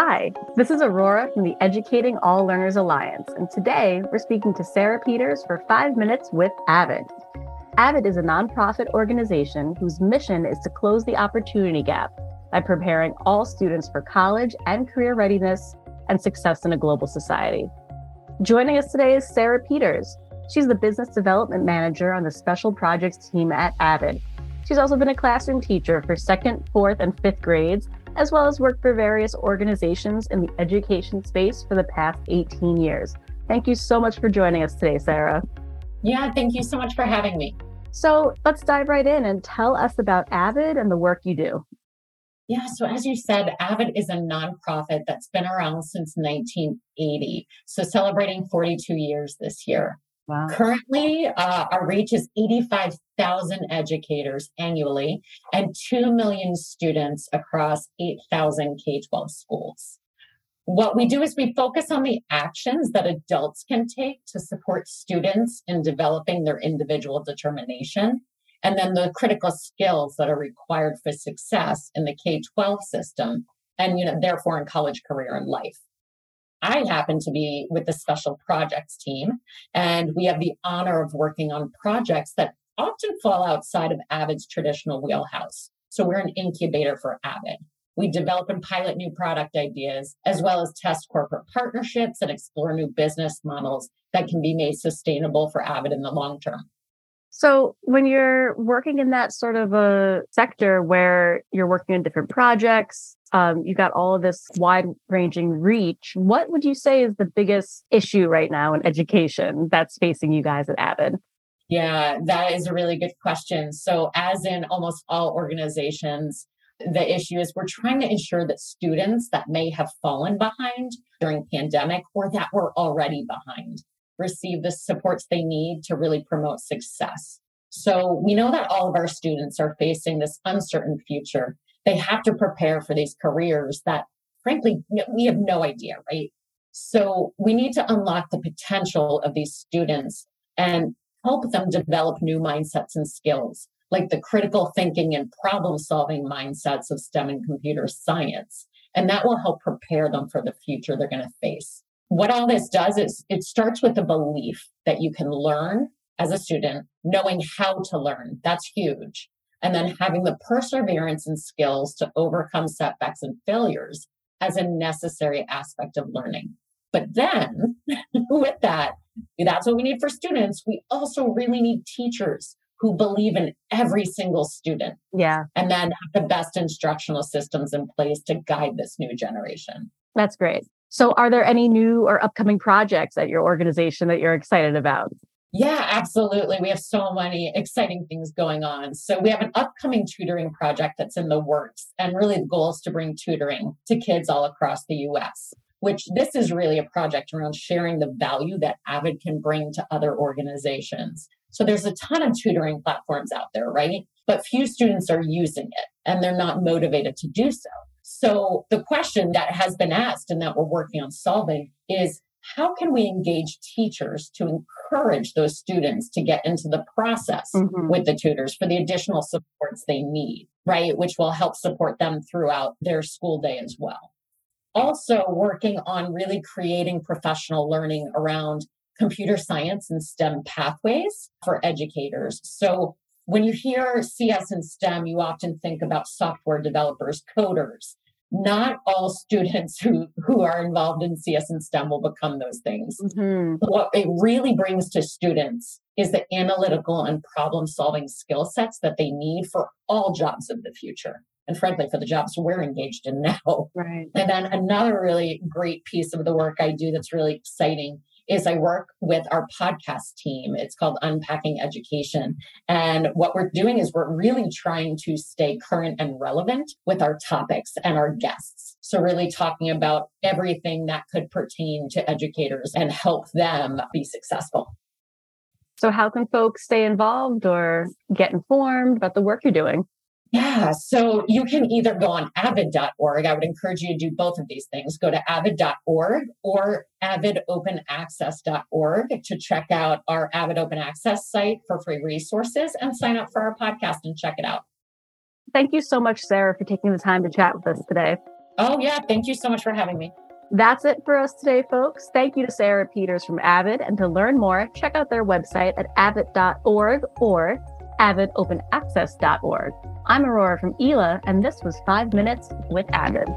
Hi, this is Aurora from the Educating All Learners Alliance, and today we're speaking to Sarah Peters for five minutes with AVID. AVID is a nonprofit organization whose mission is to close the opportunity gap by preparing all students for college and career readiness and success in a global society. Joining us today is Sarah Peters. She's the business development manager on the special projects team at AVID. She's also been a classroom teacher for second, fourth, and fifth grades, as well as worked for various organizations in the education space for the past 18 years. Thank you so much for joining us today, Sarah. Yeah, thank you so much for having me. So let's dive right in and tell us about AVID and the work you do. Yeah, so as you said, AVID is a nonprofit that's been around since 1980. So celebrating 42 years this year. Wow. Currently, uh, our reach is 85,000 educators annually and 2 million students across 8,000 K 12 schools. What we do is we focus on the actions that adults can take to support students in developing their individual determination, and then the critical skills that are required for success in the K 12 system, and you know, therefore in college, career, and life. I happen to be with the special projects team, and we have the honor of working on projects that often fall outside of Avid's traditional wheelhouse. So we're an incubator for Avid. We develop and pilot new product ideas, as well as test corporate partnerships and explore new business models that can be made sustainable for Avid in the long term. So, when you're working in that sort of a sector where you're working on different projects, um, you got all of this wide ranging reach. What would you say is the biggest issue right now in education that's facing you guys at Avid? Yeah, that is a really good question. So, as in almost all organizations, the issue is we're trying to ensure that students that may have fallen behind during pandemic or that were already behind receive the supports they need to really promote success. So we know that all of our students are facing this uncertain future they have to prepare for these careers that frankly we have no idea right so we need to unlock the potential of these students and help them develop new mindsets and skills like the critical thinking and problem solving mindsets of STEM and computer science. And that will help prepare them for the future they're going to face. What all this does is it starts with the belief that you can learn as a student, knowing how to learn. That's huge and then having the perseverance and skills to overcome setbacks and failures as a necessary aspect of learning. But then, with that, that's what we need for students. We also really need teachers who believe in every single student. Yeah. And then have the best instructional systems in place to guide this new generation. That's great. So, are there any new or upcoming projects at your organization that you're excited about? Yeah, absolutely. We have so many exciting things going on. So, we have an upcoming tutoring project that's in the works. And really, the goal is to bring tutoring to kids all across the US, which this is really a project around sharing the value that Avid can bring to other organizations. So, there's a ton of tutoring platforms out there, right? But few students are using it and they're not motivated to do so. So, the question that has been asked and that we're working on solving is how can we engage teachers to encourage those students to get into the process mm-hmm. with the tutors for the additional supports they need, right? Which will help support them throughout their school day as well. Also, working on really creating professional learning around computer science and STEM pathways for educators. So, when you hear CS and STEM, you often think about software developers, coders, not all students who who are involved in CS and STEM will become those things. Mm-hmm. What it really brings to students is the analytical and problem solving skill sets that they need for all jobs of the future. And frankly, for the jobs we're engaged in now. Right. And then another really great piece of the work I do that's really exciting is I work with our podcast team. It's called Unpacking Education. And what we're doing is we're really trying to stay current and relevant with our topics and our guests. So, really talking about everything that could pertain to educators and help them be successful. So, how can folks stay involved or get informed about the work you're doing? Yeah. So you can either go on avid.org. I would encourage you to do both of these things. Go to avid.org or avidopenaccess.org to check out our Avid Open Access site for free resources and sign up for our podcast and check it out. Thank you so much, Sarah, for taking the time to chat with us today. Oh, yeah. Thank you so much for having me. That's it for us today, folks. Thank you to Sarah Peters from Avid. And to learn more, check out their website at avid.org or avidopenaccess.org. I'm Aurora from ELA, and this was Five Minutes with Avid.